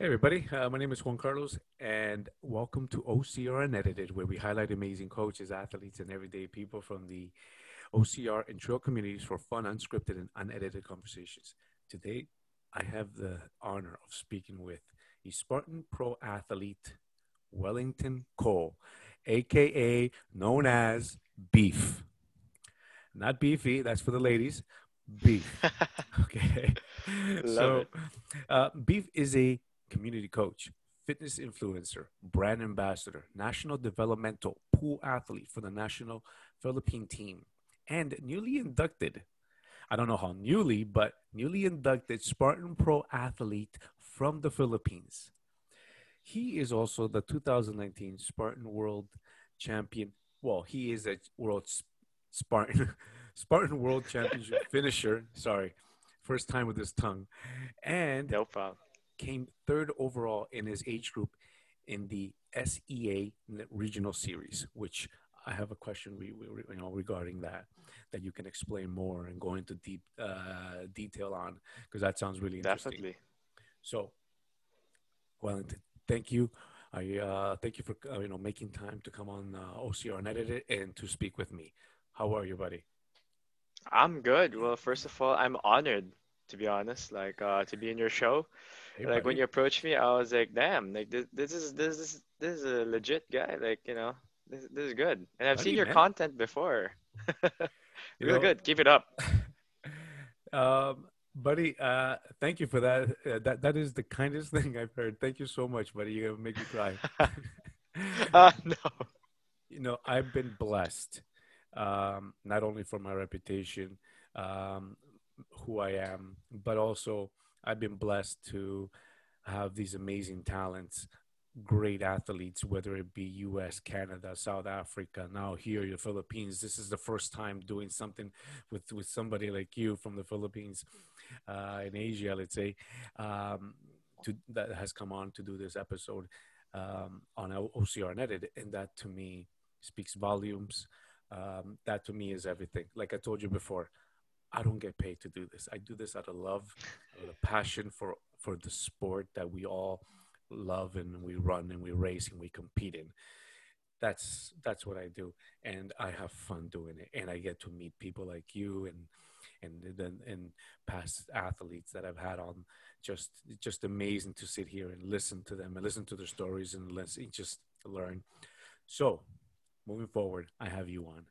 Hey, everybody. Uh, my name is Juan Carlos, and welcome to OCR Unedited, where we highlight amazing coaches, athletes, and everyday people from the OCR and trail communities for fun, unscripted, and unedited conversations. Today, I have the honor of speaking with a Spartan pro athlete, Wellington Cole, aka known as Beef. Not beefy, that's for the ladies. Beef. okay. so, uh, Beef is a community coach, fitness influencer, brand ambassador, national developmental pool athlete for the national Philippine team, and newly inducted. I don't know how newly, but newly inducted Spartan Pro athlete from the Philippines. He is also the 2019 Spartan World Champion. Well, he is a World Spartan Spartan World Championship finisher. Sorry, first time with his tongue, and no problem came third overall in his age group in the SEA regional series, which I have a question we, we, you know regarding that that you can explain more and go into deep uh, detail on because that sounds really interesting. Definitely. So, Wellington, thank you. I uh, thank you for uh, you know making time to come on uh, OCR Unedited and to speak with me. How are you, buddy? I'm good. Well, first of all, I'm honored to be honest, like uh, to be in your show. Hey, like buddy. when you approached me, I was like, damn, like this, this is this is this is a legit guy. Like you know, this, this is good. And I've buddy, seen your man. content before. really know, good. Keep it up. um, buddy, uh, thank you for that. Uh, that that is the kindest thing I've heard. Thank you so much, buddy. You're gonna make me cry. uh, no. You know, I've been blessed, um, not only for my reputation, um, who I am, but also I've been blessed to have these amazing talents, great athletes, whether it be US, Canada, South Africa, now here the Philippines. This is the first time doing something with, with somebody like you from the Philippines, uh, in Asia, let's say, um, to, that has come on to do this episode um, on OCR Unedited. And that to me speaks volumes. Um, that to me is everything. Like I told you before, I don't get paid to do this. I do this out of love, out of passion for for the sport that we all love and we run and we race and we compete in. That's that's what I do, and I have fun doing it. And I get to meet people like you and and then and past athletes that I've had on. Just just amazing to sit here and listen to them and listen to their stories and listen, just learn. So, moving forward, I have you on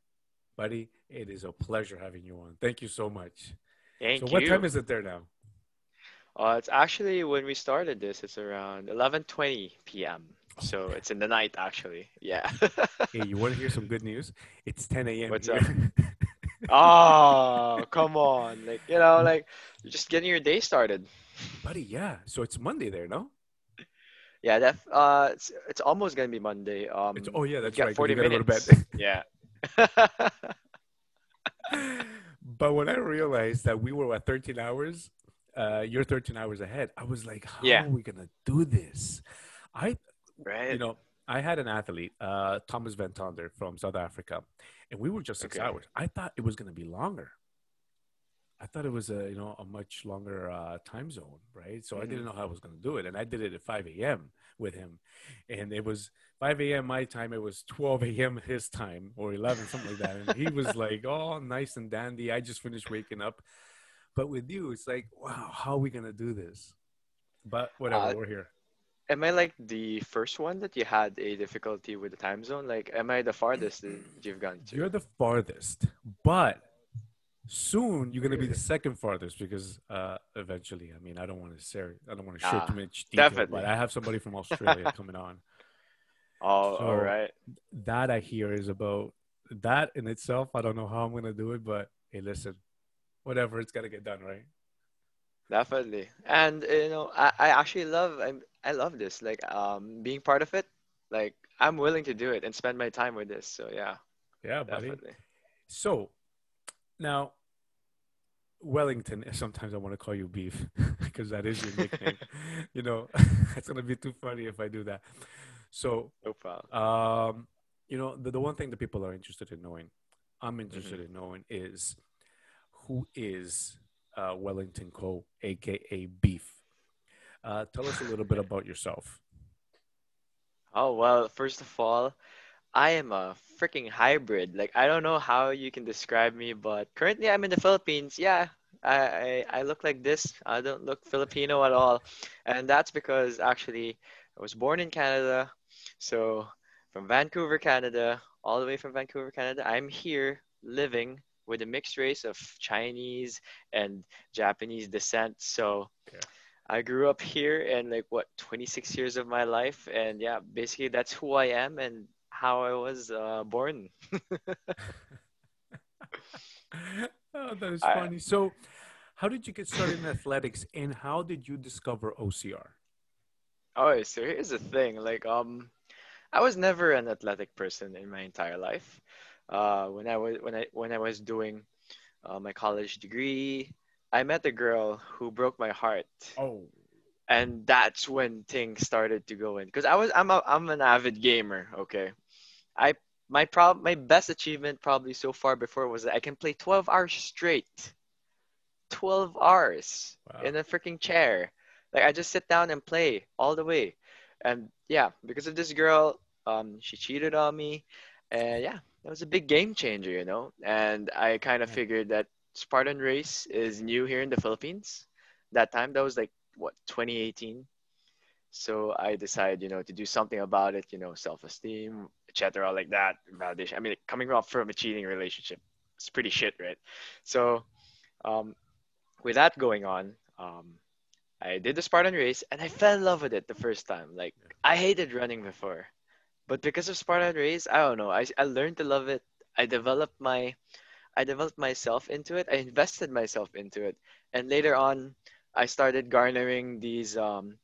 buddy. It is a pleasure having you on. Thank you so much. Thank you. so you. what time is it there now? Uh, it's actually when we started this. It's around 11:20 p.m. So it's in the night, actually. Yeah. hey, you want to hear some good news? It's 10 a.m. What's here. up? oh, come on! Like you know, like you're just getting your day started. Buddy, yeah. So it's Monday there, no? Yeah, that uh, it's, it's almost gonna be Monday. Um, it's, oh yeah, that's right. 40 minutes. yeah. But when I realized that we were at 13 hours, uh, you're 13 hours ahead, I was like, how yeah. are we gonna do this? I, right. you know, I had an athlete, uh, Thomas Van Tonder from South Africa, and we were just six okay. hours. I thought it was gonna be longer. I thought it was a you know a much longer uh, time zone, right? So mm-hmm. I didn't know how I was going to do it, and I did it at 5 a.m. with him, and it was 5 a.m. my time. It was 12 a.m. his time or 11, something like that. And he was like, "Oh, nice and dandy." I just finished waking up, but with you, it's like, wow, how are we going to do this? But whatever, uh, we're here. Am I like the first one that you had a difficulty with the time zone? Like, am I the farthest that you've gone to? You're the farthest, but soon you're going to be the second farthest because uh, eventually, I mean, I don't want to share, I don't want to share ah, too much detail, definitely. but I have somebody from Australia coming on. Oh, so all right. That I hear is about that in itself. I don't know how I'm going to do it, but hey, listen, whatever, it's got to get done, right? Definitely. And, you know, I, I actually love, I, I love this, like um, being part of it. Like, I'm willing to do it and spend my time with this. So, yeah. Yeah, buddy. Definitely. So, now Wellington. Sometimes I want to call you Beef because that is your nickname. you know, it's gonna be too funny if I do that. So, no problem. Um, you know, the, the one thing that people are interested in knowing, I'm interested mm-hmm. in knowing is who is uh, Wellington Co, aka Beef. Uh, tell us a little bit about yourself. Oh, well, first of all, I am a freaking hybrid. Like, I don't know how you can describe me, but currently I'm in the Philippines. Yeah, I, I, I look like this. I don't look Filipino at all. And that's because actually I was born in Canada. So from Vancouver, Canada, all the way from Vancouver, Canada, I'm here living with a mixed race of Chinese and Japanese descent. So yeah. I grew up here and like what 26 years of my life and yeah, basically that's who I am and how I was uh, born. oh, that is funny. I, so, how did you get started in athletics, and how did you discover OCR? Oh, so here's the thing. Like, um, I was never an athletic person in my entire life. Uh, when I was when I when I was doing uh, my college degree, I met a girl who broke my heart. Oh. And that's when things started to go in. Cause I was I'm a I'm an avid gamer. Okay, I my prob my best achievement probably so far before was that I can play 12 hours straight. 12 hours wow. in a freaking chair. Like I just sit down and play all the way. And yeah, because of this girl, um, she cheated on me. And yeah, that was a big game changer, you know. And I kind of figured that Spartan race is new here in the Philippines. That time, that was like what 2018. So I decided, you know, to do something about it. You know, self-esteem, etc. Like that validation. I mean, coming off from a cheating relationship, it's pretty shit, right? So, um, with that going on, um, I did the Spartan race and I fell in love with it the first time. Like I hated running before, but because of Spartan race, I don't know. I I learned to love it. I developed my, I developed myself into it. I invested myself into it, and later on, I started garnering these um,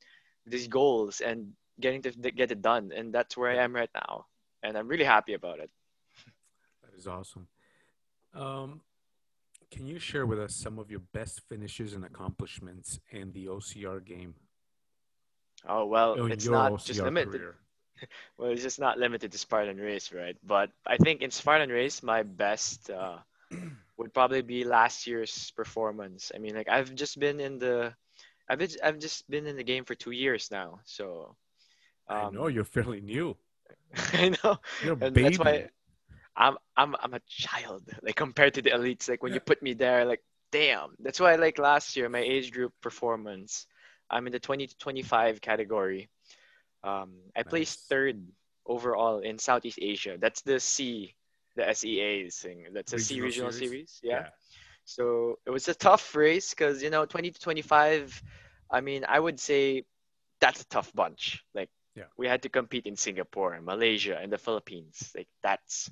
these goals and getting to get it done. And that's where I am right now and I'm really happy about it. That is awesome. Um, can you share with us some of your best finishes and accomplishments in the OCR game? Oh well, in it's not OCR just limited. well, it's just not limited to Spartan race, right? But I think in Spartan race, my best uh, would probably be last year's performance. I mean, like I've just been in the, I've been, I've just been in the game for two years now, so. Um, I know you're fairly new. I know. You're a and baby. That's why I'm I'm I'm a child. Like compared to the elites, like when you put me there, like damn. That's why like last year my age group performance, I'm in the 20 to 25 category. Um, I nice. placed third overall in Southeast Asia. That's the C, the SEA thing. That's a regional C regional series. series. Yeah. yeah. So it was a tough race because you know 20 to 25. I mean, I would say that's a tough bunch. Like yeah. We had to compete in Singapore, and Malaysia, and the Philippines. Like that's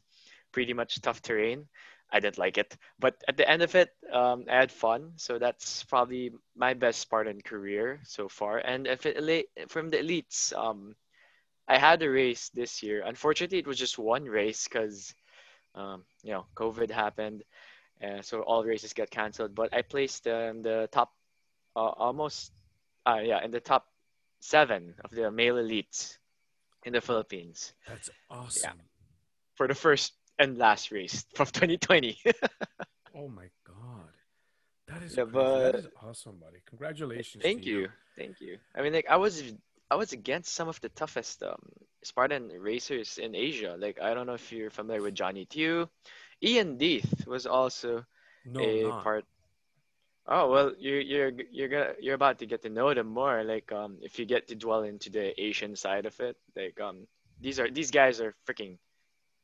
pretty much tough terrain. I didn't like it, but at the end of it, um, I had fun. So that's probably my best Spartan career so far. And if it from the elites, um, I had a race this year. Unfortunately, it was just one race because, um, you know, COVID happened, uh, so all races got canceled. But I placed in the top, uh, almost, uh, yeah, in the top seven of the male elites in the Philippines. That's awesome. Yeah. For the first and last race from 2020. oh my god. That is, yeah, but, that is awesome, buddy. Congratulations. Thank you. you. Thank you. I mean like I was I was against some of the toughest um, Spartan racers in Asia. Like I don't know if you're familiar with Johnny Tew. Ian Deeth was also no, a not. part Oh well, you're you're you're gonna you're about to get to know them more. Like um, if you get to dwell into the Asian side of it, like um, these are these guys are freaking,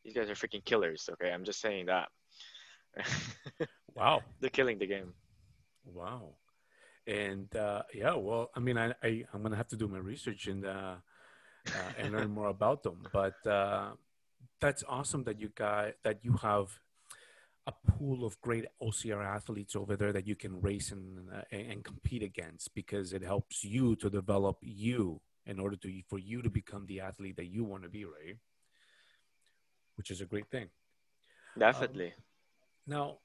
these guys are freaking killers. Okay, I'm just saying that. wow, they're killing the game. Wow, and uh, yeah, well, I mean, I, I I'm gonna have to do my research and uh, uh and learn more about them. But uh, that's awesome that you guys that you have a pool of great OCR athletes over there that you can race and uh, and compete against because it helps you to develop you in order to for you to become the athlete that you want to be, right? Which is a great thing. Definitely. Um, now,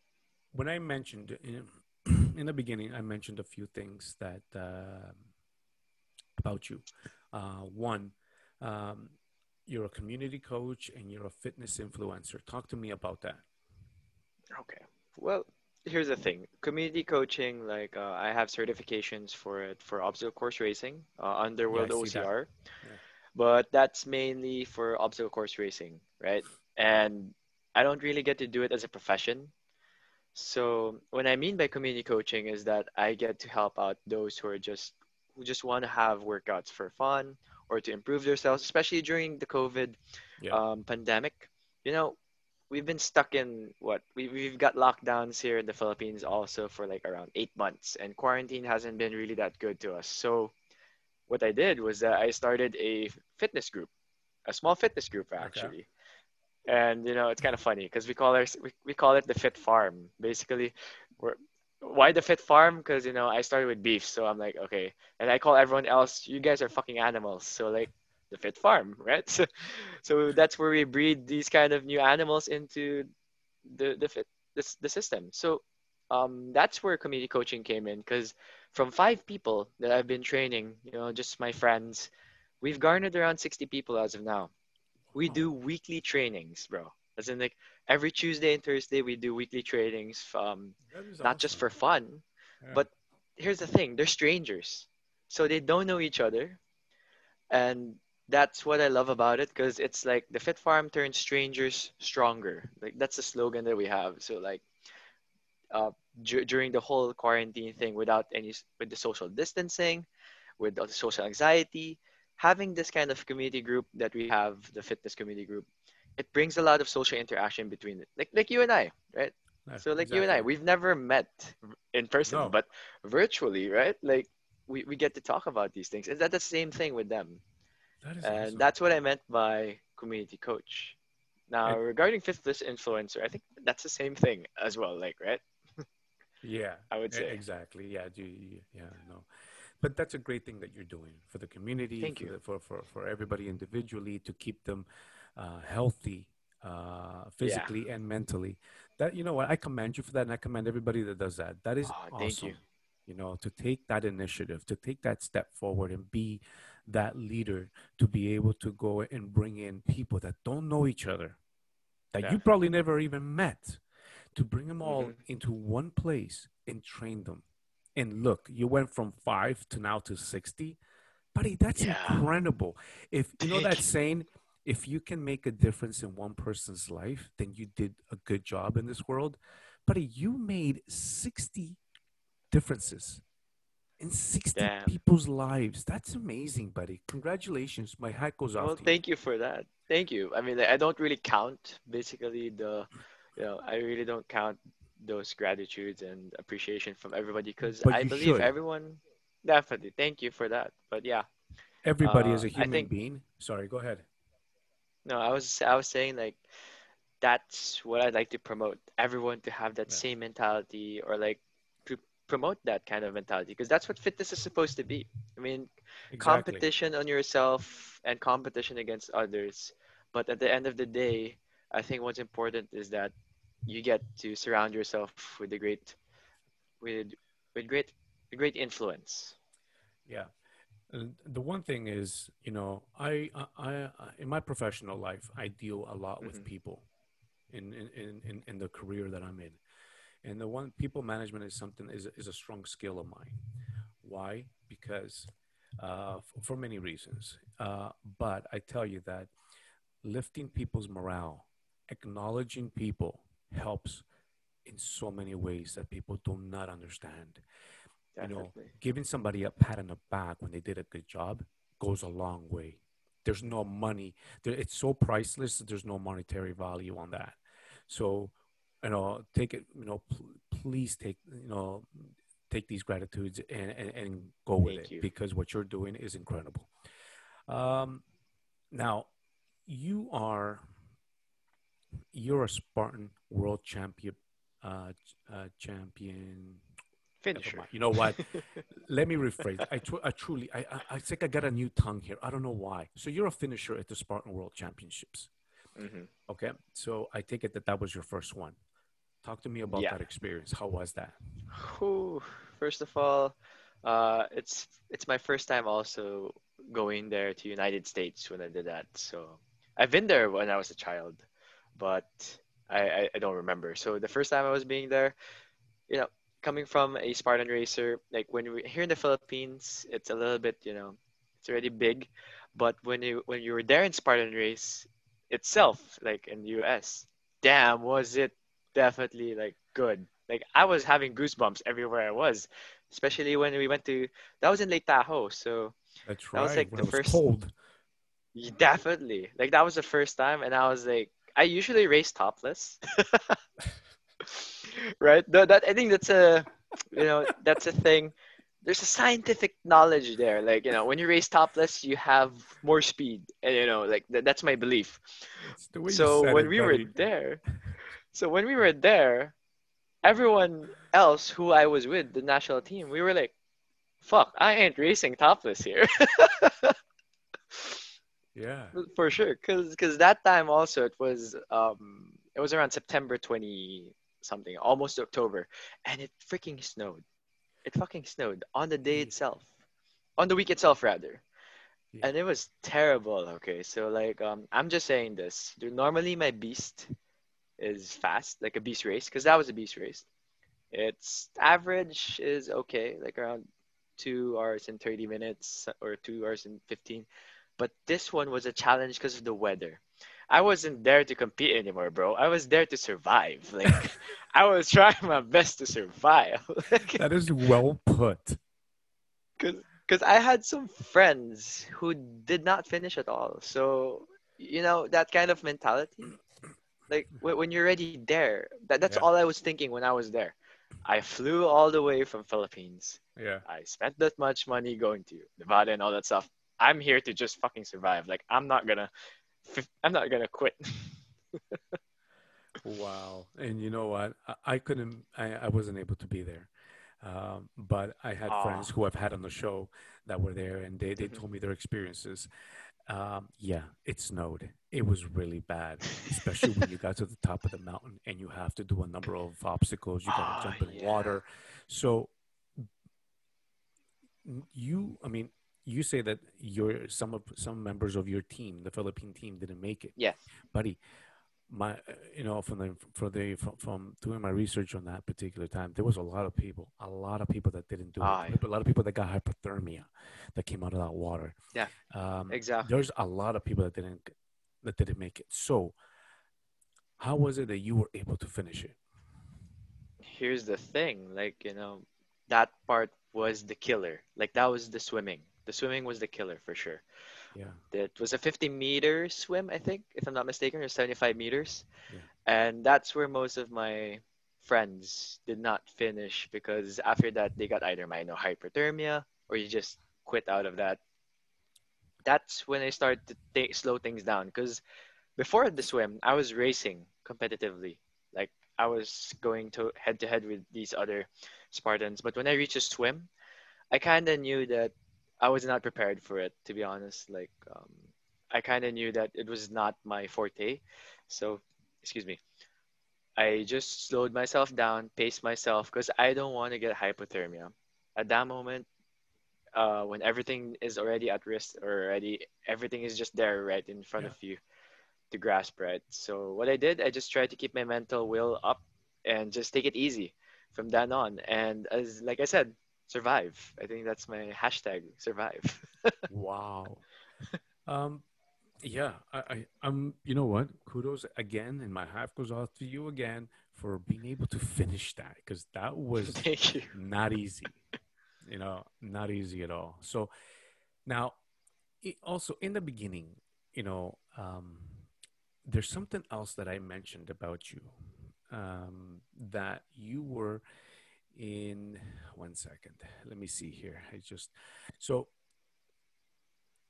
when I mentioned in, in, the beginning, I mentioned a few things that uh, about you. Uh, one, um, you're a community coach and you're a fitness influencer. Talk to me about that. Okay. Well, here's the thing. Community coaching, like uh, I have certifications for it for obstacle course racing, uh, Yeah, Underworld that. OCR, Yeah. but that's mainly for obstacle course racing, right? And I don't really get to do it as a profession. So what I mean by community coaching is that I get to help out those who are just who just want to have workouts for fun or to improve themselves, especially during the COVID Yeah. um, pandemic. You know, we've been stuck in what we we've got lockdowns here in the Philippines also for like around eight months, and quarantine hasn't been really that good to us. So what I did was that I started a fitness group, a small fitness group Okay. actually. And you know, it's kind of funny because we call our we, we call it the Fit Farm. Basically, we're why the Fit Farm? Because you know, I started with beef, so I'm like, okay, and I call everyone else, you guys are fucking animals. So like the Fit Farm, right? So, so that's where we breed these kind of new animals into the the fit this the system. So um, that's where community coaching came in because from five people that I've been training, you know, just my friends, we've garnered around 60 people as of now. We do weekly trainings, bro. As in like every Tuesday and Thursday we do weekly trainings, um, is not just for fun, Yeah. but here's the thing, they're strangers. So they don't know each other. And that's what I love about it because it's like the Fit Farm turns strangers stronger. Like that's the slogan that we have. So like uh, dur- during the whole quarantine thing, without any with the social distancing, with the social anxiety, having this kind of community group that we have, the fitness community group, it brings a lot of social interaction between it. Like like you and I, right? So like you and I, we've never met in person, No, but virtually, right? Like we, we get to talk about these things. Is that the same thing with them? That is And awesome. that's what I meant by community coach. Now, regarding fitness influencer, I think that's the same thing as well, like, right? yeah, I would say. exactly. Yeah, do you, yeah, no. But that's a great thing that you're doing for the community, Thank for you. the for for, for everybody individually to keep them uh, healthy, uh, Yeah. physically and mentally. That you know what I commend you for that, and I commend everybody that does that. That is Oh, thank you. awesome. You know, to take that initiative, to take that step forward, and be that leader, to be able to go and bring in people that don't know each other, that you probably never even met, to bring them all hmm into one place and train them. And look, you went from five to now to 60. Buddy, that's Yeah. incredible. If you know that saying, if you can make a difference in one person's life, then you did a good job in this world. Buddy, you made 60 differences in 60 Damn. people's lives. That's amazing, buddy. Congratulations. My hat goes off Well, to you. thank you for that. Thank you. I mean, I don't really count basically the, you know, I really don't count those gratitudes and appreciation from everybody because I believe should. everyone, definitely. Thank you for that. But yeah, Everybody uh, is a human think, being. Sorry, go ahead. no, I was, I was saying like, that's what I'd like to promote. Everyone to have that Yeah, same mentality or like promote that kind of mentality because that's what fitness is supposed to be. I mean, exactly. competition on yourself and competition against others. But at the end of the day, I think what's important is that you get to surround yourself with a great with with great great influence. Yeah. And the one thing is, you know, I, I, I, in my professional life, I deal a lot with hmm people in, in, in, in in the career that I'm in. And the one people management is something is, is a strong skill of mine. Why? Because uh, f- for many reasons. Uh, but I tell you that lifting people's morale, acknowledging people helps in so many ways that people do not understand. You know, giving somebody a pat on the back when they did a good job goes a long way. There's no money. There, it's so priceless that there's no monetary value on that. So, you know, take it, you know, pl- please take, you know, take these gratitudes and, and, and go with Thank it you. because what you're doing is incredible. Um, now, you are you're a Spartan world champion, uh, uh, champion. Finisher. You know what? Let me rephrase. I, tru- I truly, I, I, I think I got a new tongue here. I don't know why. So you're a finisher at the Spartan World Championships. hmm Okay. So I take it that that was your first one. Talk to me about Yeah. that experience. How was that? Whew. First of all, uh, it's it's my first time also going there to United States when I did that. So I've been there when I was a child, but I, I, I don't remember. So the first time I was being there, you know, coming from a Spartan racer, like when we here in the Philippines, it's a little bit, you know, it's already big, but when you when you were there in Spartan race itself, like in the US, damn, was it definitely like good. Like I was having goosebumps everywhere I was, especially when we went to that was in Lake Tahoe, so That's that was like when the it was first cold. Definitely. Like that was the first time and I was like I usually race topless. Right? That, that I think that's a you know, that's a thing. There's a scientific knowledge there. Like, you know, when you race topless, you have more speed. And you know, like th- that's my belief. The way you So when it, we were there, so when we were there, everyone else who I was with, the national team, we were like, fuck, I ain't racing topless here. Yeah. For sure, cause cause that time also it was um it was around September 20 something, almost October, and it freaking snowed. It fucking snowed on the day itself, on the week itself rather, Yeah. and it was terrible. Okay, so like um I'm just saying this. Normally my beast is fast, like a beast race, cause that was a beast race. Its average is okay, like around two hours and 30 minutes or two hours and 15 but this one was a challenge because of the weather. I wasn't there to compete anymore, bro. I was there to survive. Like I was trying my best to survive. That is well put. Cause, cause I had some friends who did not finish at all. So, you know, that kind of mentality. Like when, you're already there, that, that's Yeah. all I was thinking when I was there. I flew all the way from Philippines. Yeah. I spent that much money going to Nevada and all that stuff. I'm here to just fucking survive. Like I'm not gonna, I'm not gonna quit. Wow. And you know what? I, I couldn't, I, I wasn't able to be there. Um, but I had friends who I've had on the show that were there and they, they Mhm. told me their experiences. Um, yeah, it snowed. It was really bad, especially when you got to the top of the mountain and you have to do a number of obstacles. You got Ah, to jump in yeah. water. So you, I mean, you say that your some of some members of your team, the Philippine team, didn't make it Yes. buddy my uh, you know from the for the from, from doing my research on that particular time there was a lot of people a lot of people that didn't do Ah, it a lot of people that got hypothermia that came out of that water Yeah, um, exactly. there's a lot of people that didn't that didn't make it so how was it that you were able to finish it Here's the thing, like, you know, that part was the killer. Like that was the swimming. The swimming was the killer for sure. Yeah It was a 50 meter swim, I think, if I'm not mistaken, or 75 meters. Yeah. And that's where most of my friends did not finish because after that they got either my no hyperthermia or you just quit out of that. That's when I started to ta- slow things down because before the swim, I was racing competitively. Like I was going to head to head with these other Spartans. But when I reached a swim, I kind of knew that I was not prepared for it, to be honest. Like, um, I kind of knew that it was not my forte. So, excuse me. I just slowed myself down, paced myself, because I don't want to get hypothermia. At that moment, uh, when everything is already at risk, or already everything is just there right in front Yeah. of you to grasp, right? So, what I did, I just tried to keep my mental will up and just take it easy from then on. And as like I said, survive. I think that's my hashtag survive. wow um yeah I, I i'm you know what kudos again and my hat goes off to you again for being able to finish that because that was not easy you know not easy at all so now it also in the beginning you know um, there's something else that i mentioned about you um, that you were in one second. Let me see here. I just so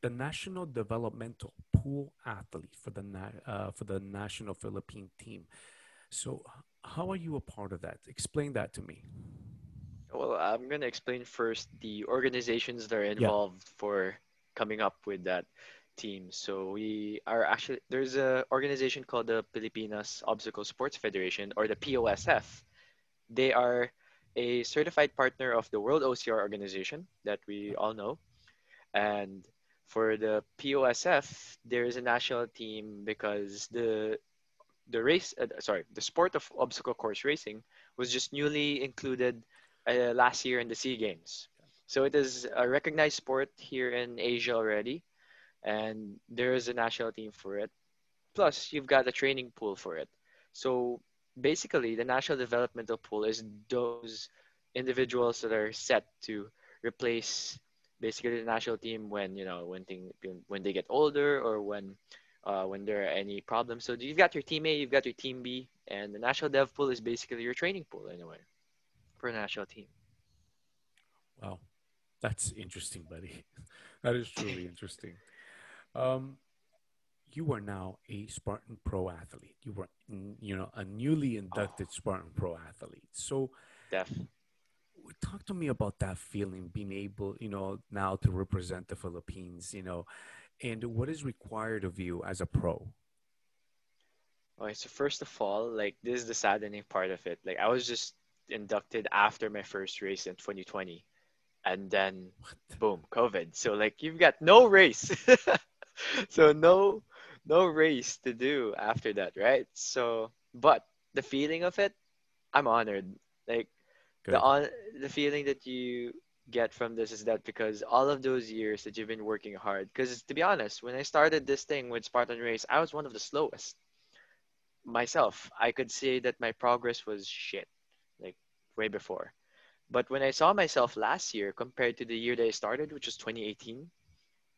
the national developmental pool athlete for the uh, for the national philippine team. So how are you a part of that? Explain that to me. Well, I'm gonna explain first the organizations that are yeah. involved for coming up with that team. So we are actually there's a organization called the Pilipinas Obstacle Sports Federation or the POSF. They are a certified partner of the World OCR organization that we all know. And for the POSF, there is a national team because the the race uh, sorry the sport of obstacle course racing was just newly included uh, last year in the SEA Games. So it is a recognized sport here in Asia already, and there is a national team for it. Plus, you've got a training pool for it. So basically, the national developmental pool is those individuals that are set to replace basically the national team when you know when thing when they get older or when uh, when there are any problems. So you've got your team A, you've got your team B, and the national dev pool is basically your training pool anyway for a national team. Wow, that's interesting, buddy. that is truly interesting. Um, you are now a Spartan Pro athlete. You were, you know, a newly inducted oh. Spartan Pro athlete. So, Def. talk to me about that feeling, being able, you know, now to represent the Philippines, you know, and what is required of you as a pro. Okay, so first of all, like this is the saddening part of it. Like I was just inducted after my first race in 2020, and then what? boom, COVID. So like you've got no race. so no no race to do after that, right? So but the feeling of it, I'm honored. Like Good. the on the feeling that you get from this is that because all of those years that you've been working hard because to be honest when i started this thing with spartan race i was one of the slowest myself i could say that my progress was shit like way before but when i saw myself last year compared to the year that i started which was 2018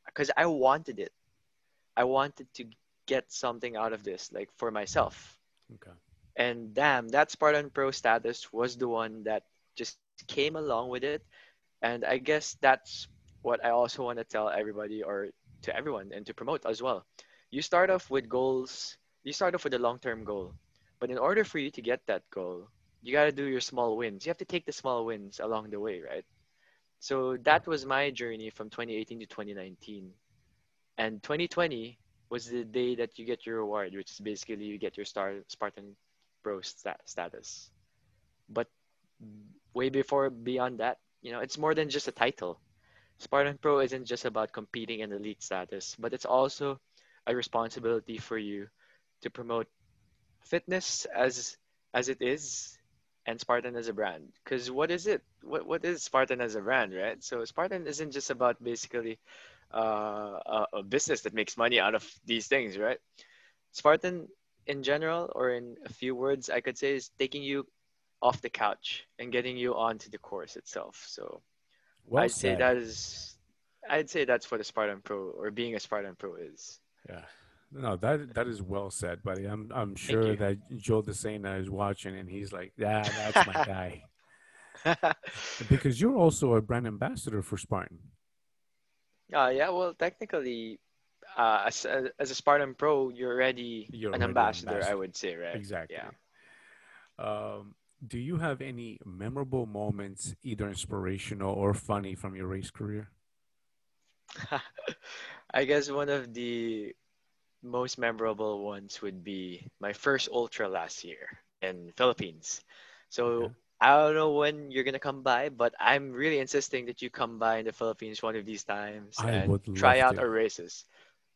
because i wanted it I wanted to get something out of this, like for myself. Okay. And damn, that Spartan Pro status was the one that just came along with it. And I guess that's what I also want to tell everybody or to everyone and to promote as well. You start off with goals, you start off with a long term goal. But in order for you to get that goal, you got to do your small wins. You have to take the small wins along the way, right? So that was my journey from 2018 to 2019. And 2020 was the day that you get your reward, which is basically you get your star Spartan Pro st- status. But way before beyond that, you know, it's more than just a title. Spartan Pro isn't just about competing in elite status, but it's also a responsibility for you to promote fitness as as it is and Spartan as a brand. Because what is it? What what is Spartan as a brand, right? So Spartan isn't just about basically uh, a, a business that makes money out of these things, right? Spartan, in general, or in a few words, I could say is taking you off the couch and getting you onto the course itself. So well I'd said. say that is, I'd say that's what a Spartan Pro or being a Spartan Pro is. Yeah. No, that that is well said, buddy. I'm I'm sure that Joe DeSena is watching and he's like, yeah, that's my guy. because you're also a brand ambassador for Spartan. Uh, yeah, well, technically, uh, as, as a Spartan Pro, you're already you're an already ambassador, ambassador, I would say, right? Exactly. Yeah. Um, do you have any memorable moments, either inspirational or funny, from your race career? I guess one of the most memorable ones would be my first ultra last year in Philippines. So I don't know when you're gonna come by, but I'm really insisting that you come by in the Philippines one of these times I and try out to. our races.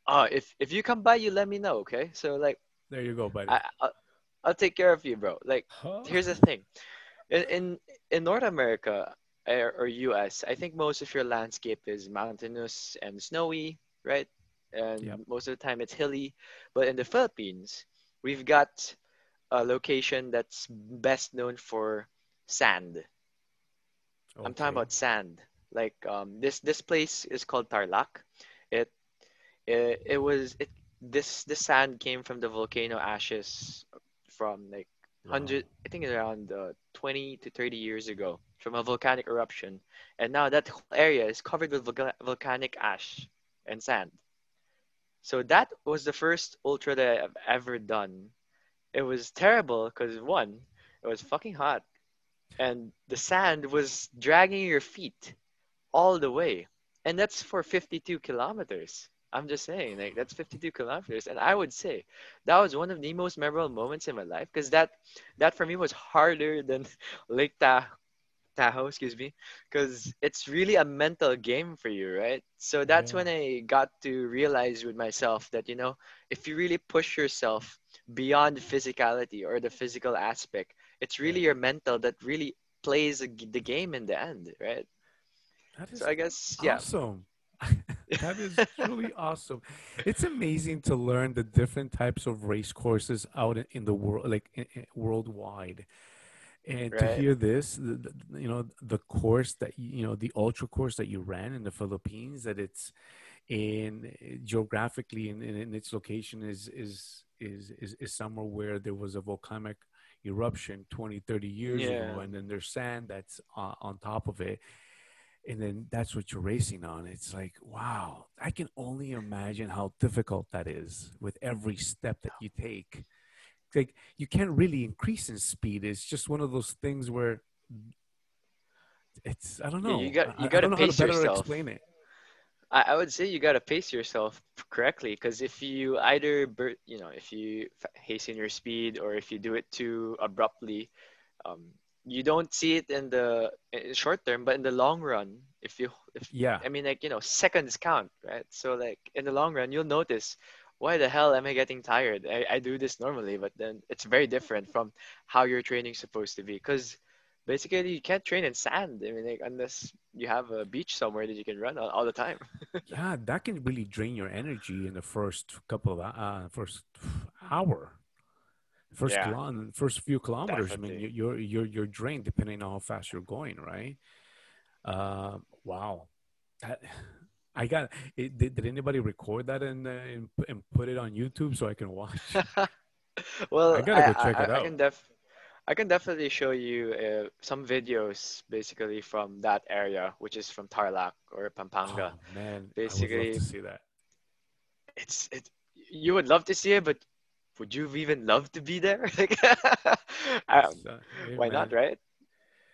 Uh, if if you come by, you let me know, okay? So like, there you go, buddy. I, I'll, I'll take care of you, bro. Like, huh? here's the thing, in, in in North America or, or U.S., I think most of your landscape is mountainous and snowy, right? And yep. most of the time it's hilly. But in the Philippines, we've got a location that's best known for sand. Okay. I'm talking about sand. Like um, this this place is called Tarlac. It it, it was it this this sand came from the volcano ashes from like wow. 100 I think around uh, 20 to 30 years ago from a volcanic eruption. And now that whole area is covered with volcanic ash and sand. So that was the first ultra that I've ever done. It was terrible because one, it was fucking hot and the sand was dragging your feet all the way. And that's for 52 kilometers. I'm just saying like that's 52 kilometers. And i would say that was one of the most memorable moments in my life because that that for me was harder than lake Ta- tahoe excuse me because it's really a mental game for you right? So that's yeah. when i got to realize with myself that you know if you really push yourself beyond physicality or the physical aspect it's really your mental that really plays the game in the end, right? That is so I guess yeah. Awesome. that is truly awesome. It's amazing to learn the different types of race courses out in, the world, like in, in, worldwide. And right. to hear this, the, the, you know, the course that you know, the ultra course that you ran in the Philippines, that it's in geographically in, in, its location is, is is is is somewhere where there was a volcanic eruption 20 30 years yeah. ago and then there's sand that's uh, on top of it and then that's what you're racing on. It's like wow i can only imagine how difficult that is with every step that you take. Like you can't really increase in speed. It's just one of those things where it's i don't know. yeah, you got you got to pace yourself. explain it I, I would say you got to pace yourself correctly because if you either you know if you hasten your speed or if you do it too abruptly um, you don't see it in the in short term but in the long run if you if yeah. I mean like you know seconds count right? So like in the long run you'll notice why the hell am i getting tired? I, I do this normally but then it's very different from how your training's supposed to be because basically you can't train in sand i mean like unless you have a beach somewhere that you can run all, all the time yeah that can really drain your energy in the first couple of uh first hour first yeah. First few kilometers. Definitely. I mean, you're you're you're drained depending on how fast you're going, right? Uh, wow, that, I got. It, did, did anybody record that and, uh, and and put it on YouTube so I can watch? well, I gotta go I, check I, it out. I can def- I can definitely show you uh, some videos basically from that area, which is from Tarlac or Pampanga. Oh, man, basically, I would love to see that. It's it. You would love to see it, but would you even love to be there? um, hey, why man. not, right?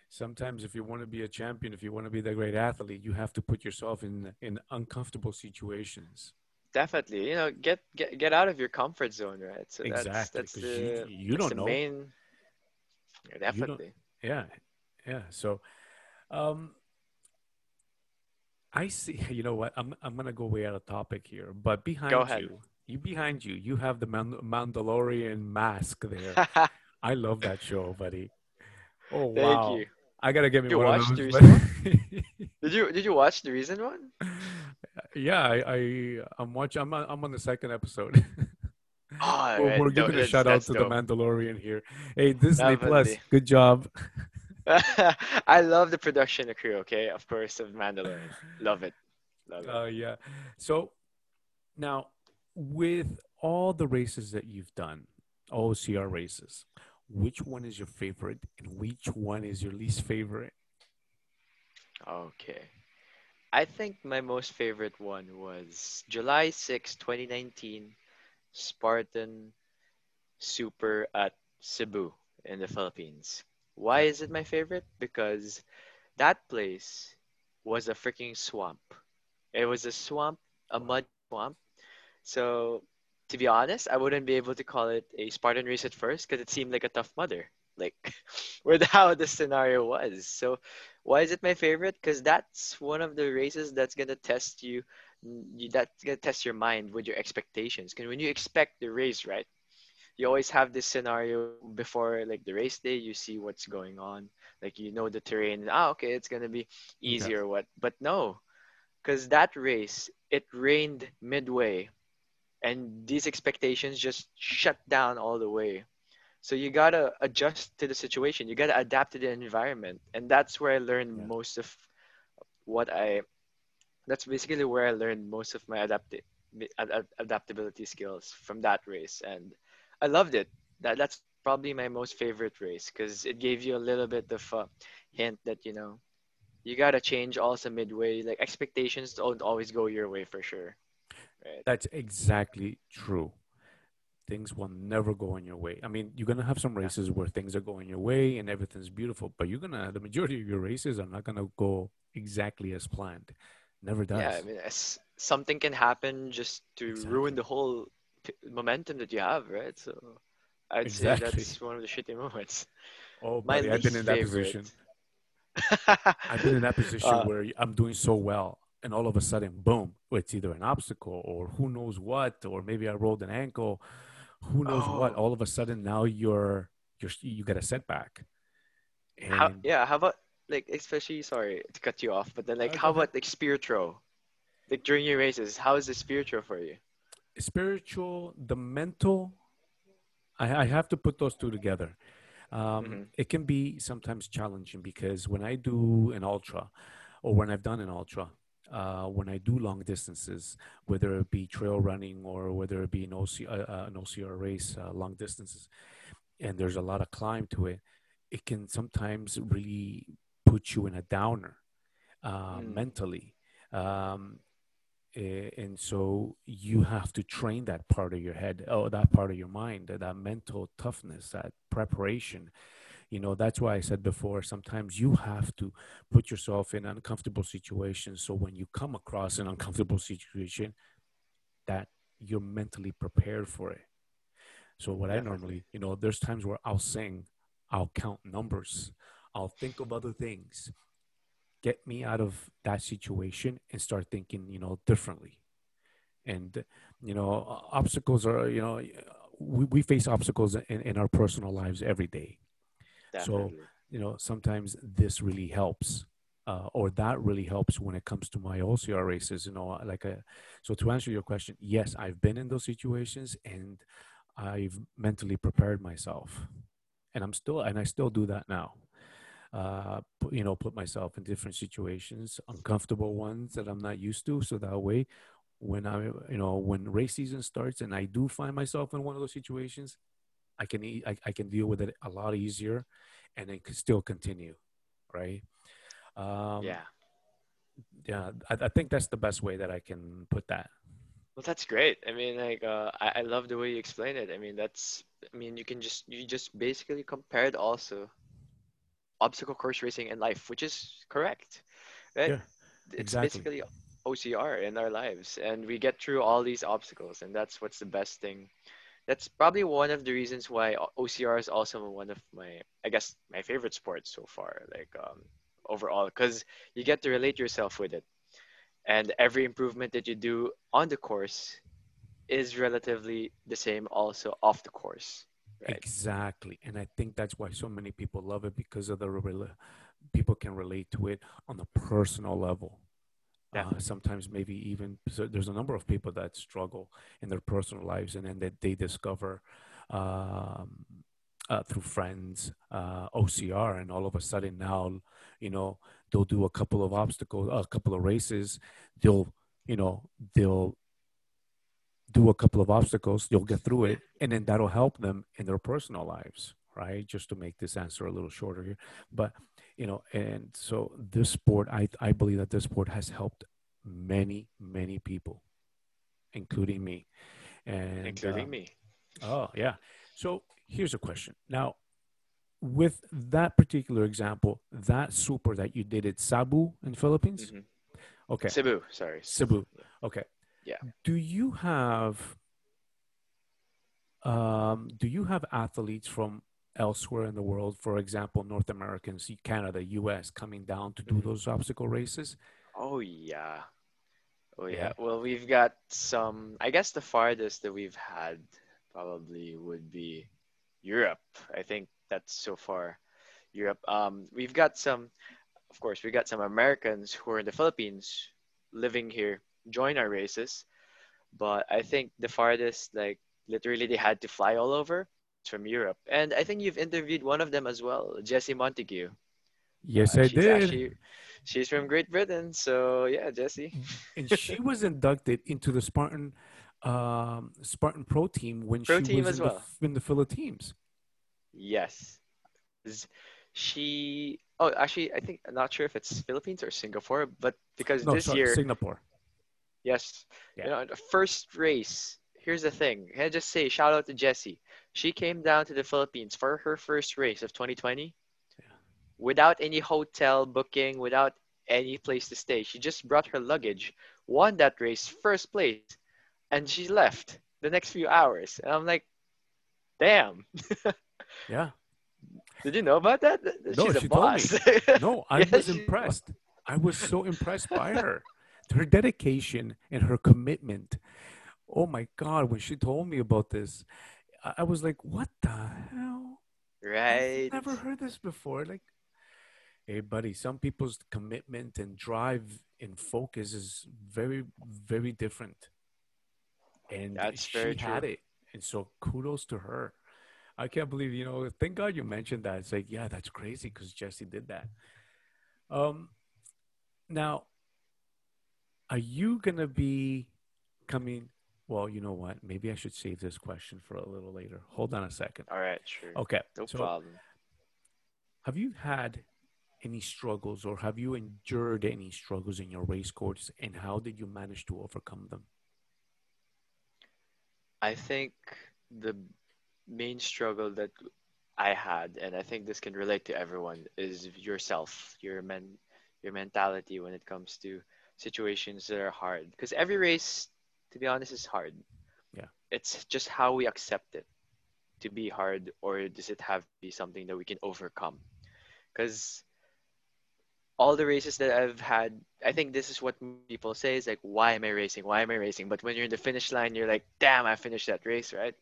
Sometimes, if you want to be a champion, if you want to be the great athlete, you have to put yourself in in uncomfortable situations. Definitely, you know, get get get out of your comfort zone, right? So exactly, that's, that's the you, you that's don't know. Main... Yeah, definitely. Yeah, yeah. So, um, I see. You know what? I'm I'm gonna go way out of topic here, but behind you, you behind you, you have the Mandalorian mask there. I love that show, buddy. Oh Thank wow! You. I gotta get me you one of those. did you Did you watch the recent one? Yeah, I, I I'm watching. I'm I'm on the second episode. Oh, we're, we're giving no, a shout out to dope. the Mandalorian here. Hey, Disney Plus, good job. I love the production crew. Okay, of course, of Mandalorian. Love it. Love it. Oh uh, yeah. So now with all the races that you've done, OCR races, which one is your favorite and which one is your least favorite? Okay. I think my most favorite one was July 6, 2019, Spartan Super at Cebu in the Philippines. Why is it my favorite? Because that place was a freaking swamp. It was a swamp, a mud swamp so, to be honest, I wouldn't be able to call it a Spartan race at first because it seemed like a Tough Mudder, like the, how the scenario was. So, why is it my favorite? Because that's one of the races that's gonna test you. That's gonna test your mind with your expectations. Because when you expect the race, right, you always have this scenario before like the race day. You see what's going on, like you know the terrain. Ah, okay, it's gonna be easy or what. But no, because that race it rained midway and these expectations just shut down all the way so you gotta adjust to the situation you gotta adapt to the environment and that's where i learned yeah. most of what i that's basically where i learned most of my adapti- ad- adaptability skills from that race and i loved it that that's probably my most favorite race because it gave you a little bit of a hint that you know you gotta change also midway like expectations don't always go your way for sure Right. That's exactly true. Things will never go in your way. I mean, you're gonna have some races where things are going your way and everything's beautiful, but you're gonna the majority of your races are not gonna go exactly as planned. Never does. Yeah, I mean, something can happen just to exactly. ruin the whole p- momentum that you have, right? So, I'd exactly. say that's one of the shitty moments. Oh, buddy, I've been in that favorite. position. I've been in that position uh, where I'm doing so well and all of a sudden, boom, it's either an obstacle or who knows what, or maybe I rolled an ankle, who knows oh. what. All of a sudden, now you're you're you get a setback. And how, yeah, how about like especially sorry to cut you off, but then like how about like spiritual? Like during your races, how is the spiritual for you? Spiritual, the mental. I, I have to put those two together. Um, mm-hmm. It can be sometimes challenging because when I do an ultra, or when I've done an ultra, uh, when I do long distances, whether it be trail running or whether it be an, OC, uh, uh an OCR race, uh, long distances, and there's a lot of climb to it, it can sometimes really put you in a downer uh, mm. mentally. Um, and so you have to train that part of your head, oh, that part of your mind, that mental toughness, that preparation you know that's why i said before sometimes you have to put yourself in uncomfortable situations so when you come across an uncomfortable situation that you're mentally prepared for it so what i normally you know there's times where i'll sing i'll count numbers i'll think of other things get me out of that situation and start thinking you know differently and you know obstacles are you know we, we face obstacles in, in our personal lives every day Definitely. So, you know, sometimes this really helps. Uh, or that really helps when it comes to my OCR races, you know, like a, so to answer your question, yes, I've been in those situations and I've mentally prepared myself and I'm still, and I still do that now. Uh, you know, put myself in different situations, uncomfortable ones that I'm not used to. So that way, when I, you know, when race season starts and I do find myself in one of those situations, I can I, I can deal with it a lot easier, and then still continue, right? Um, yeah, yeah. I, I think that's the best way that I can put that. Well, that's great. I mean, like, uh, I, I love the way you explain it. I mean, that's, I mean, you can just, you just basically compared also obstacle course racing in life, which is correct. Right? Yeah, it's exactly. basically OCR in our lives, and we get through all these obstacles, and that's what's the best thing that's probably one of the reasons why OCR is also one of my, I guess, my favorite sports so far. Like um, overall, because you get to relate yourself with it, and every improvement that you do on the course is relatively the same also off the course. Right? Exactly, and I think that's why so many people love it because of the people can relate to it on a personal level. Uh, sometimes maybe even so there's a number of people that struggle in their personal lives and then that they discover um, uh, through friends uh, OCR and all of a sudden now you know they'll do a couple of obstacles a couple of races they'll you know they'll do a couple of obstacles you'll get through it and then that'll help them in their personal lives right? Just to make this answer a little shorter here. But you know and so this sport i i believe that this sport has helped many many people including me. And including uh, me. oh yeah. So here's a question. Now with that particular example that super that you did at cebu in philippines? Mm-hmm. okay. Cebu sorry. Cebu. Okay yeah do you have um, do you have athletes from elsewhere in the world, for example, North Americans, Canada, US, coming down to do mm-hmm. those obstacle races? Oh, yeah. Oh, yeah. yeah. Well, we've got some, I guess the farthest that we've had probably would be Europe. I think that's so far Europe. Um, we've got some, of course, we've got some Americans who are in the Philippines living here, join our races. But I think the farthest, like, literally they had to fly all over from Europe. And I think you've interviewed one of them as well, Jesse Montague. Yes, uh, I did. Actually, she's from Great Britain. So, yeah, Jesse. and she was inducted into the Spartan um, Spartan Pro team when Pro she team was in, well. the, in the Philippines. Yes. She, oh, actually, I think, I'm not sure if it's Philippines or Singapore, but because no, this sorry, year. Singapore. Yes. Yeah. You know, the first race, here's the thing. Can I just say, shout out to Jessie she came down to the Philippines for her first race of 2020 yeah. without any hotel booking, without any place to stay. She just brought her luggage, won that race, first place, and she left the next few hours. And I'm like, damn. yeah. Did you know about that? No, She's she told me. No, I yeah, was impressed. I was so impressed by her. Her dedication and her commitment. Oh my God, when she told me about this, I was like, what the hell? Right. I've never heard this before. Like, hey, buddy, some people's commitment and drive and focus is very, very different. And That's she very had true. it. And so kudos to her. I can't believe, you know, thank God you mentioned that. It's like, yeah, that's crazy because Jesse did that. Um, now, are you going to be coming? Well, you know what? Maybe I should save this question for a little later. Hold on a second. All right, sure. Okay. No So, problem. have you had any struggles or have you endured any struggles in your race course and how did you manage to overcome them? I think the main struggle that I had, and I think this can relate to everyone, is yourself, your men, your mentality when it comes to situations that are hard. Because every race, to be honest, is hard. Yeah. It's just how we accept it to be hard, or does it have to be something that we can overcome? Because all the races that I've had, I think this is what people say is like, why am I racing? Why am I racing? But when you're in the finish line, you're like, damn, I finished that race, right?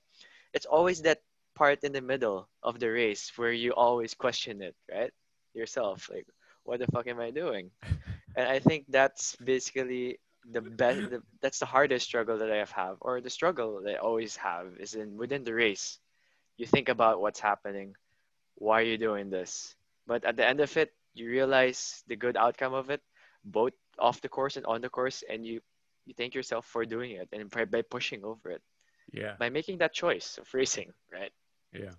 It's always that part in the middle of the race where you always question it, right? Yourself, like, what the fuck am I doing? And I think that's basically the best. The, that's the hardest struggle that I have, have, or the struggle that I always have is in within the race. You think about what's happening. Why are you doing this? But at the end of it, you realize the good outcome of it, both off the course and on the course, and you you thank yourself for doing it and by, by pushing over it, Yeah. by making that choice of racing, right? Yeah.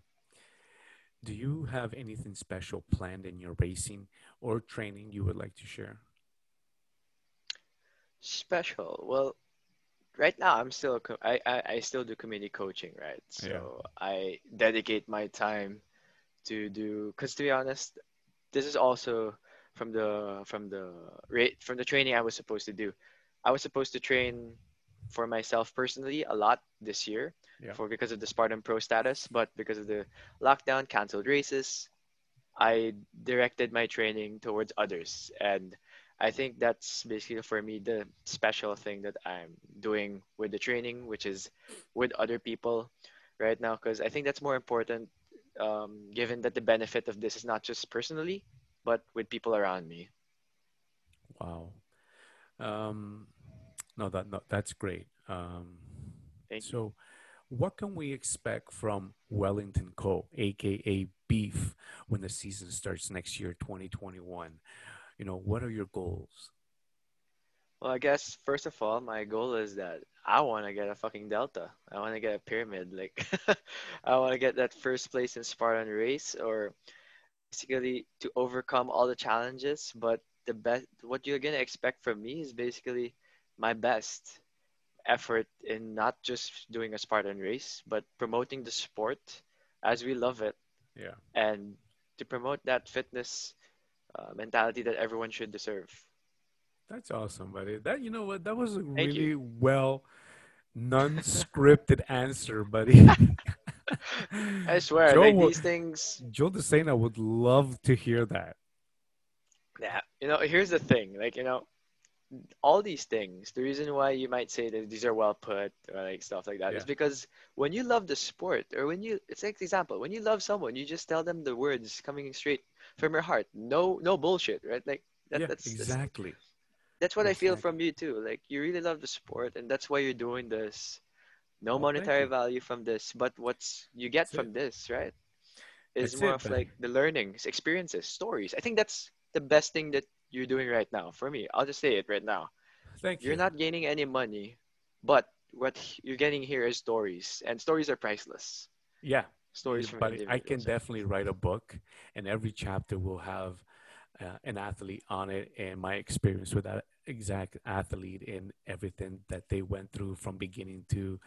Do you have anything special planned in your racing or training you would like to share? Special. Well, right now I'm still a co- I, I I still do community coaching, right? Yeah. So I dedicate my time to do because to be honest, this is also from the from the rate from the training I was supposed to do. I was supposed to train for myself personally a lot this year Yeah. for because of the Spartan Pro status, but because of the lockdown, canceled races, I directed my training towards others. And I think that's basically for me the special thing that I'm doing with the training, which is with other people right now, because I think that's more important, um, given that the benefit of this is not just personally, but with people around me. Wow. Um, no, that no, that's great. Um, so, what can we expect from Wellington Co., aka Beef, when the season starts next year, 2021? You know, what are your goals? Well, I guess first of all, my goal is that I want to get a fucking Delta. I want to get a pyramid. Like, I want to get that first place in Spartan race, or basically to overcome all the challenges. But the best, what you're gonna expect from me is basically my best effort in not just doing a Spartan race, but promoting the sport as we love it, Yeah, and to promote that fitness uh, mentality that everyone should deserve. that's awesome, buddy. That you know what? That was a Thank you. really well non-scripted answer, buddy. I swear, Joe, like these things. Joe DeSena would love to hear that. Yeah, you know, here's the thing. Like, you know, all these things, the reason why you might say that these are well put or like stuff like that Yeah, is because when you love the sport or when you, it's like example, when you love someone, you just tell them the words coming straight from your heart. No, no bullshit, right? Like that, yeah, that's that's exactly, that's what I feel from you too. Like you really love the sport and that's why you're doing this. No Oh, monetary value from this, but what's you get That's it. from this, right? Is That's more it, of buddy. like the learnings, experiences, stories. I think that's the best thing that you're doing right now for me. I'll just say it right now. Thank you. You're you. not gaining any money, but what you're getting here is stories, and stories are priceless. Yeah, Stories but I can definitely write a book, and every chapter will have uh, an athlete on it and my experience with that exact athlete and everything that they went through from beginning to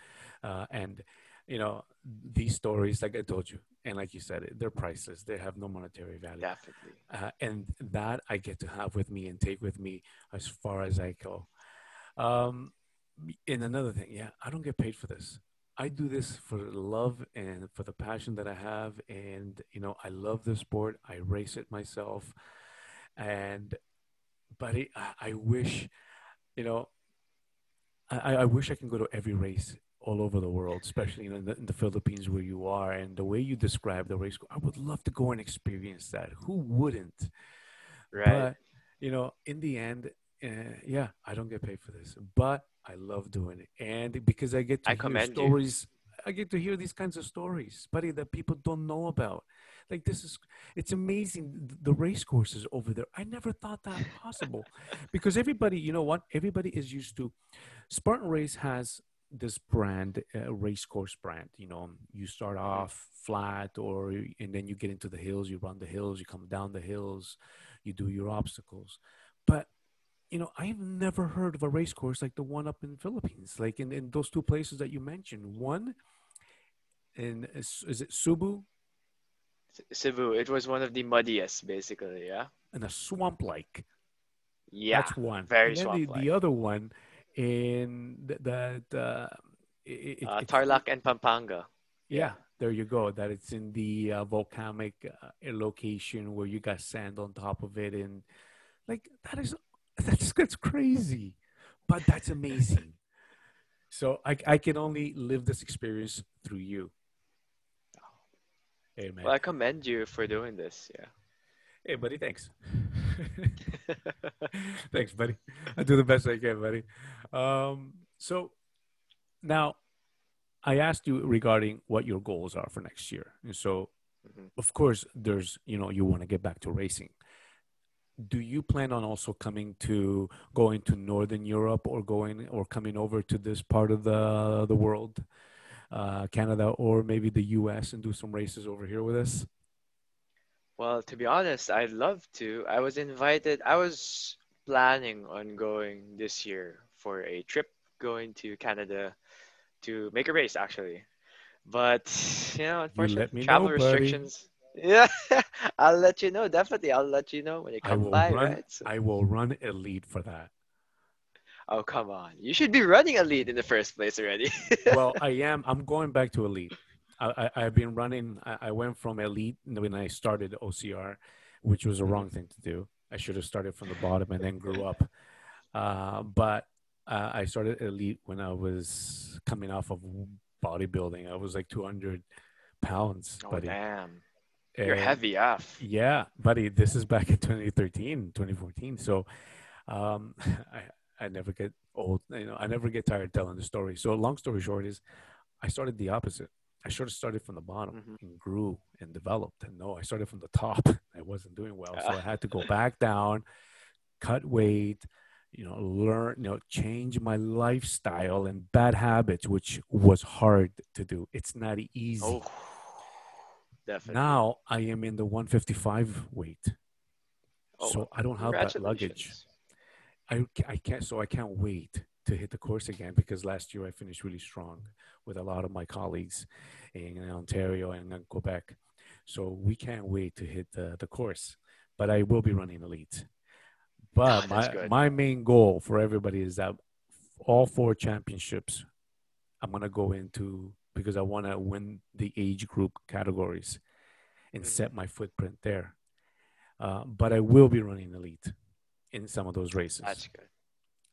uh, and you know these stories like i told you and like you said they're priceless. They have no monetary value. Definitely. uh, and that i get to have with me and take with me as far as i go. Um, and another thing, yeah, I don't get paid for this. I do this for love and for the passion that I have, and you know, I love the sport. I race it myself, and but it, I, I wish, you know, I, I wish I can go to every race all over the world, especially in the, in the, Philippines where you are, and the way you describe the race. I would love to go and experience that. Who wouldn't? Right. But you know, in the end, uh, yeah, I don't get paid for this, but I love doing it, and because I get to I hear stories, you. I get to hear these kinds of stories, buddy, that people don't know about. Like this is, it's amazing. The race courses over there. I never thought that possible, because everybody, you know what? Everybody is used to. Spartan Race has this brand, uh, race course brand. You know, you start off flat, or and then you get into the hills. You run the hills. You come down the hills. You do your obstacles, but you know, I've never heard of a race course like the one up in Philippines, like in, in those two places that you mentioned. One in is, is it Cebu? Cebu. It was one of the muddiest, basically. Yeah. And a swamp like. Yeah. That's one. Very swamp the, the, other one in the, the, the it, uh, Tarlac and Pampanga. Yeah, there you go. That it's in the uh, volcanic uh, location where you got sand on top of it, and like that is that's that's crazy, but that's amazing. so I I can only live this experience through you. Hey man. Well, I commend you for doing this. Yeah. Hey, buddy. Thanks. thanks, buddy. I do the best I can, buddy. Um, so now I asked you regarding what your goals are for next year. And so, mm-hmm. of course, there's, you know, you want to get back to racing do you plan on also coming to going to northern europe or going or coming over to this part of the the world uh, canada or maybe the us and do some races over here with us? Well to be honest i'd love to. I was invited i was planning on going this year for a trip going to canada to make a race actually. But you know unfortunately you travel know, restrictions yeah, I'll let you know. Definitely, I'll let you know when you come by. Run, right? So. I will run elite for that. Oh come on! You should be running elite in the first place already. well, I am. I'm going back to elite. I, I have been running. I, I, went from elite when I started OCR, which was a wrong thing to do. I should have started from the bottom and then grew up. Uh, but uh, I started elite when I was coming off of bodybuilding. I was like 200 pounds. Oh buddy. damn! You're heavy off. Yeah, buddy. This is back in 2013, 2014. So um, I, I never get old. You know, I never get tired telling the story. So long story short is I started the opposite. I should have started from the bottom mm-hmm. and grew and developed. And no, I started from the top. I wasn't doing well. So I had to go back down, cut weight, you know, learn, you know, change my lifestyle and bad habits, which was hard to do. It's not easy. Oh Definitely. Now I am in the 155 weight. Oh, so I don't have that luggage. I, I can't, so I can't wait to hit the course again because last year I finished really strong with a lot of my colleagues in Ontario and Quebec. So we can't wait to hit the, the course, but I will be running elite. But oh, my, my main goal for everybody is that all four championships, I'm going to go into because I want to win the age group categories and mm-hmm. set my footprint there. Uh, but I will be running elite in some of those races. That's good.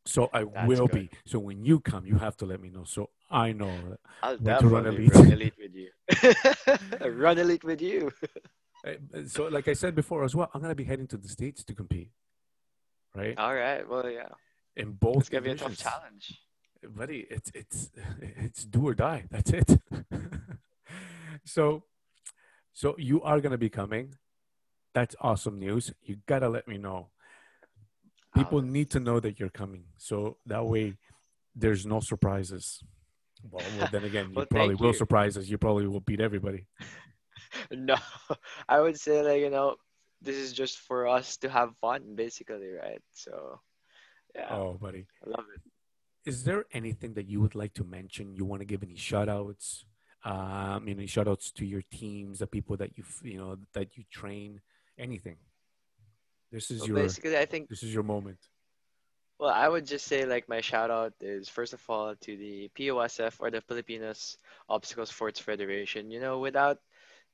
So I That's will good. be. So when you come, you have to let me know. So I know I'll definitely run elite. run elite with you. run elite with you. so, like I said before as well, I'm gonna be heading to the states to compete. Right. All right. Well, yeah. In both. It's gonna be a tough challenge buddy, it's it's it's do or die. That's it. so, so you are gonna be coming. That's awesome news. You gotta let me know. People ah. need to know that you're coming, so that way there's no surprises. Well, well then again, you well, probably will you. surprise us. You probably will beat everybody. no, I would say like you know, this is just for us to have fun, basically, right? So, yeah. Oh, buddy, I love it is there anything that you would like to mention? You want to give any shout outs? Um, you know, shout outs to your teams, the people that you you know that you train, anything. This is well, your basically. I think this is your moment. Well, I would just say like my shout out is first of all to the POSF or the Filipinos Obstacle Sports Federation. You know, without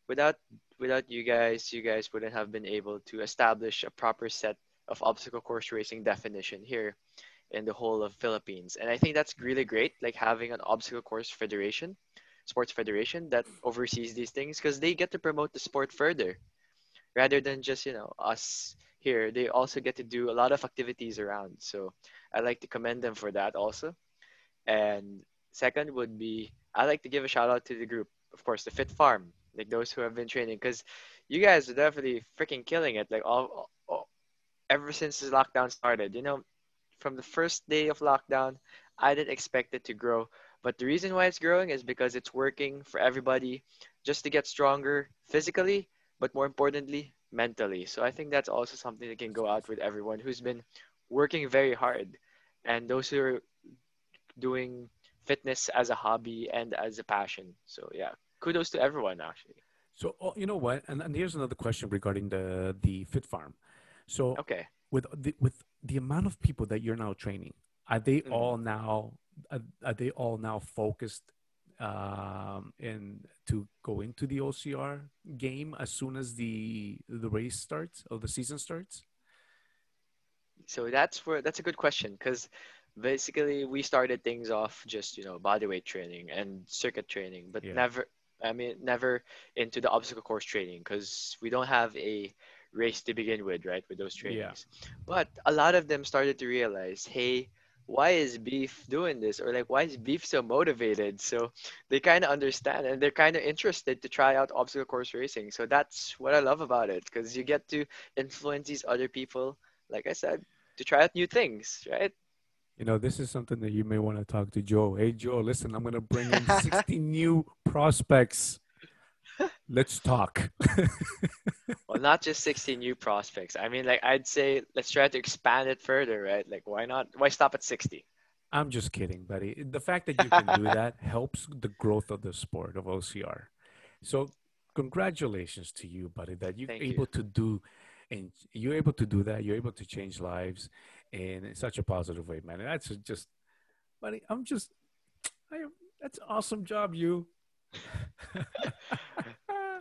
without without you guys, you guys wouldn't have been able to establish a proper set of obstacle course racing definition here in the whole of Philippines. And I think that's really great, like having an obstacle course federation, sports federation that oversees these things because they get to promote the sport further rather than just, you know, us here. They also get to do a lot of activities around. So I like to commend them for that also. And second would be I like to give a shout out to the group, of course, the Fit Farm, like those who have been training, because you guys are definitely freaking killing it. Like all, all, ever since this lockdown started, you know, from the first day of lockdown, I didn't expect it to grow. But the reason why it's growing is because it's working for everybody just to get stronger physically, but more importantly, mentally. So I think that's also something that can go out with everyone who's been working very hard and those who are doing fitness as a hobby and as a passion. So yeah, kudos to everyone actually. So oh, you know what, and, and here's another question regarding the the fit farm. So okay, with the with the amount of people that you're now training, are they mm-hmm. all now are, are, they all now focused um, in to go into the OCR game as soon as the the race starts or the season starts? So that's where that's a good question because basically we started things off just you know bodyweight training and circuit training but yeah. never i mean never into the obstacle course training because we don't have a race to begin with right with those trainings yeah. but a lot of them started to realize hey why is beef doing this or like why is beef so motivated so they kind of understand and they're kind of interested to try out obstacle course racing so that's what i love about it because you get to influence these other people like i said to try out new things right you know, this is something that you may want to talk to Joe. Hey, Joe, listen, I'm going to bring in 60 new prospects. Let's talk. well, not just 60 new prospects. I mean, like, I'd say let's try to expand it further, right? Like, why not? Why stop at 60? I'm just kidding, buddy. The fact that you can do that helps the growth of the sport of OCR. So, congratulations to you, buddy, that you're Thank able you. to do and you're able to do that. You're able to change lives in such a positive way, man. And that's just, buddy, I'm just, I that's awesome job, you.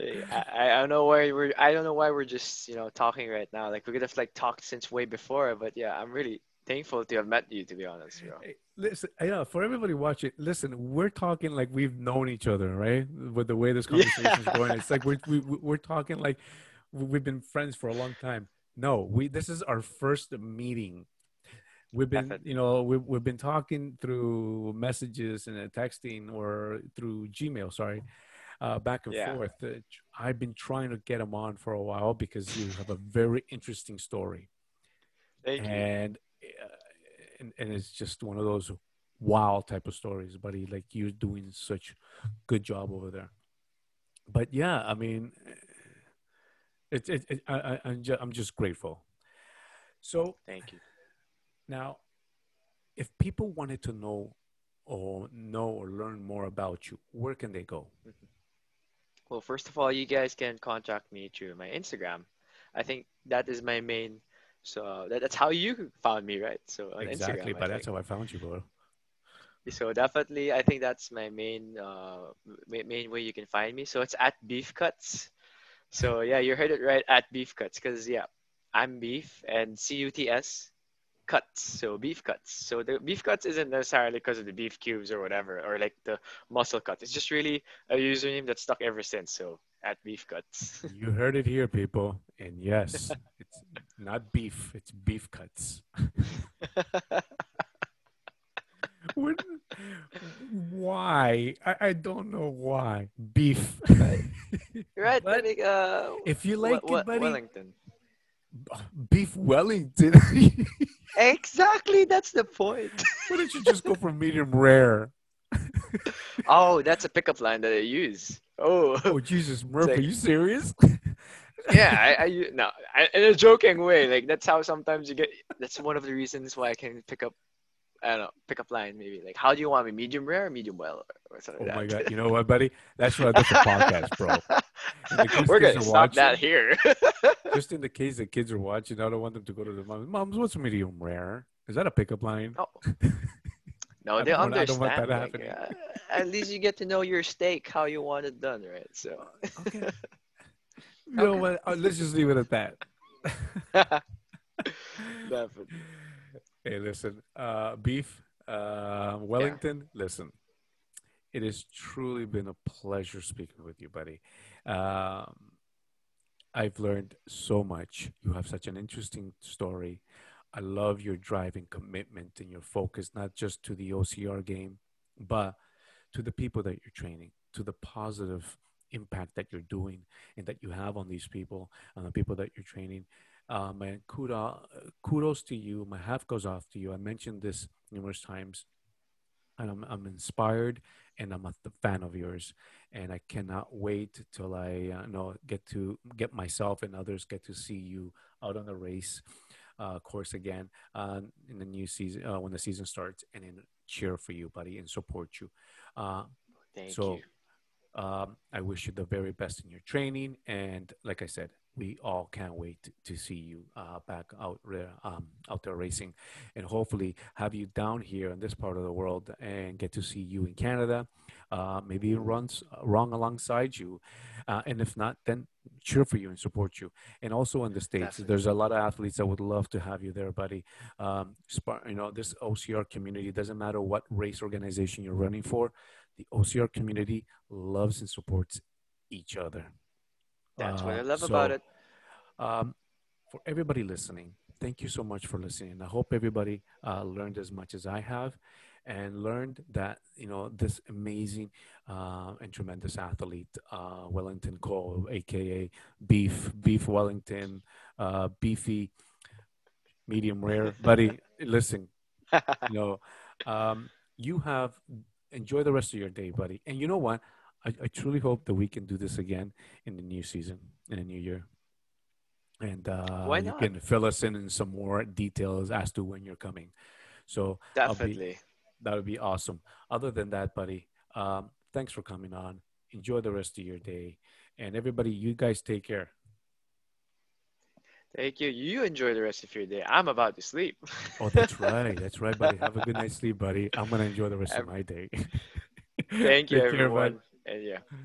I, I don't know why we're I don't know why we're just you know talking right now. Like we could have like talked since way before, but yeah, I'm really thankful to have met you. To be honest, bro. Hey, listen, yeah, for everybody watching, listen, we're talking like we've known each other, right? With the way this conversation is going, it's like we're we, we're talking like we've been friends for a long time. No, we this is our first meeting we've been you know we've, we've been talking through messages and texting or through gmail sorry uh, back and yeah. forth uh, i've been trying to get him on for a while because you have a very interesting story. Thank and, uh, and and it's just one of those wow type of stories buddy like you're doing such good job over there. But yeah i mean it's it, it, I, I, I'm, just, I'm just grateful. So thank you now, if people wanted to know or know or learn more about you, where can they go? Mm-hmm. Well, first of all, you guys can contact me through my Instagram. I think that is my main. So that, that's how you found me, right? So on exactly, Instagram, but that's how I found you, bro. So definitely, I think that's my main uh, main way you can find me. So it's at Beef Cuts. So yeah, you heard it right at Beef Cuts, because yeah, I'm Beef and C U T S cuts, so beef cuts. So the beef cuts isn't necessarily because of the beef cubes or whatever, or like the muscle cut. It's just really a username that's stuck ever since. So at beef cuts. you heard it here, people. And yes, it's not beef; it's beef cuts. why? I, I don't know why. Beef. right. But, uh, if you like w- it, buddy. Wellington. Beef Wellington. exactly, that's the point. Why don't you just go for medium rare? oh, that's a pickup line that I use. Oh, oh Jesus, Murph, like, are you serious? yeah, I, I no, I, in a joking way. Like that's how sometimes you get. That's one of the reasons why I can pick up I don't know, pick up line maybe. Like, how do you want me? Medium rare or medium well? Or something oh my god! You know what, buddy? That's what that's a podcast, bro. We're gonna stop watching, that here. just in the case the kids are watching, I don't want them to go to the mom. Moms, what's medium rare? Is that a pickup line? Oh. No, they want, understand. Like, uh, at least you get to know your steak, how you want it done, right? So. okay. You know what? Uh, let's just leave it at that. Definitely. Hey, listen, uh, beef, uh, Wellington. Yeah. Listen, it has truly been a pleasure speaking with you, buddy. Um, I've learned so much. You have such an interesting story. I love your drive and commitment and your focus, not just to the OCR game, but to the people that you're training, to the positive impact that you're doing and that you have on these people and the people that you're training. Um, and kudos, kudos to you. My hat goes off to you. I mentioned this numerous times, and I'm, I'm inspired and I'm a fan of yours. And I cannot wait till I uh, know get to get myself and others get to see you out on the race uh, course again uh, in the new season uh, when the season starts, and then cheer for you, buddy, and support you. Uh, Thank so, you. Um, I wish you the very best in your training, and like I said, we all can't wait to see you uh, back out um, out there racing, and hopefully have you down here in this part of the world and get to see you in Canada. Uh, maybe runs wrong alongside you, uh, and if not, then cheer for you and support you. And also in the states, Definitely. there's a lot of athletes that would love to have you there, buddy. Um, you know, this OCR community doesn't matter what race organization you're running for. The OCR community loves and supports each other. That's uh, what I love so, about it. Um, for everybody listening, thank you so much for listening. I hope everybody uh, learned as much as I have and learned that, you know, this amazing uh, and tremendous athlete, uh, Wellington Cole, AKA Beef, Beef Wellington, uh, Beefy, medium rare. Buddy, listen, you know, um, you have, enjoy the rest of your day, buddy. And you know what? I, I truly hope that we can do this again in the new season, in the new year. And uh, Why not? you can fill us in in some more details as to when you're coming. So definitely, be, that would be awesome. Other than that, buddy, um, thanks for coming on. Enjoy the rest of your day, and everybody, you guys take care. Thank you. You enjoy the rest of your day. I'm about to sleep. oh, that's right. That's right, buddy. Have a good night's sleep, buddy. I'm gonna enjoy the rest of my day. Thank you, everyone. Care, and yeah.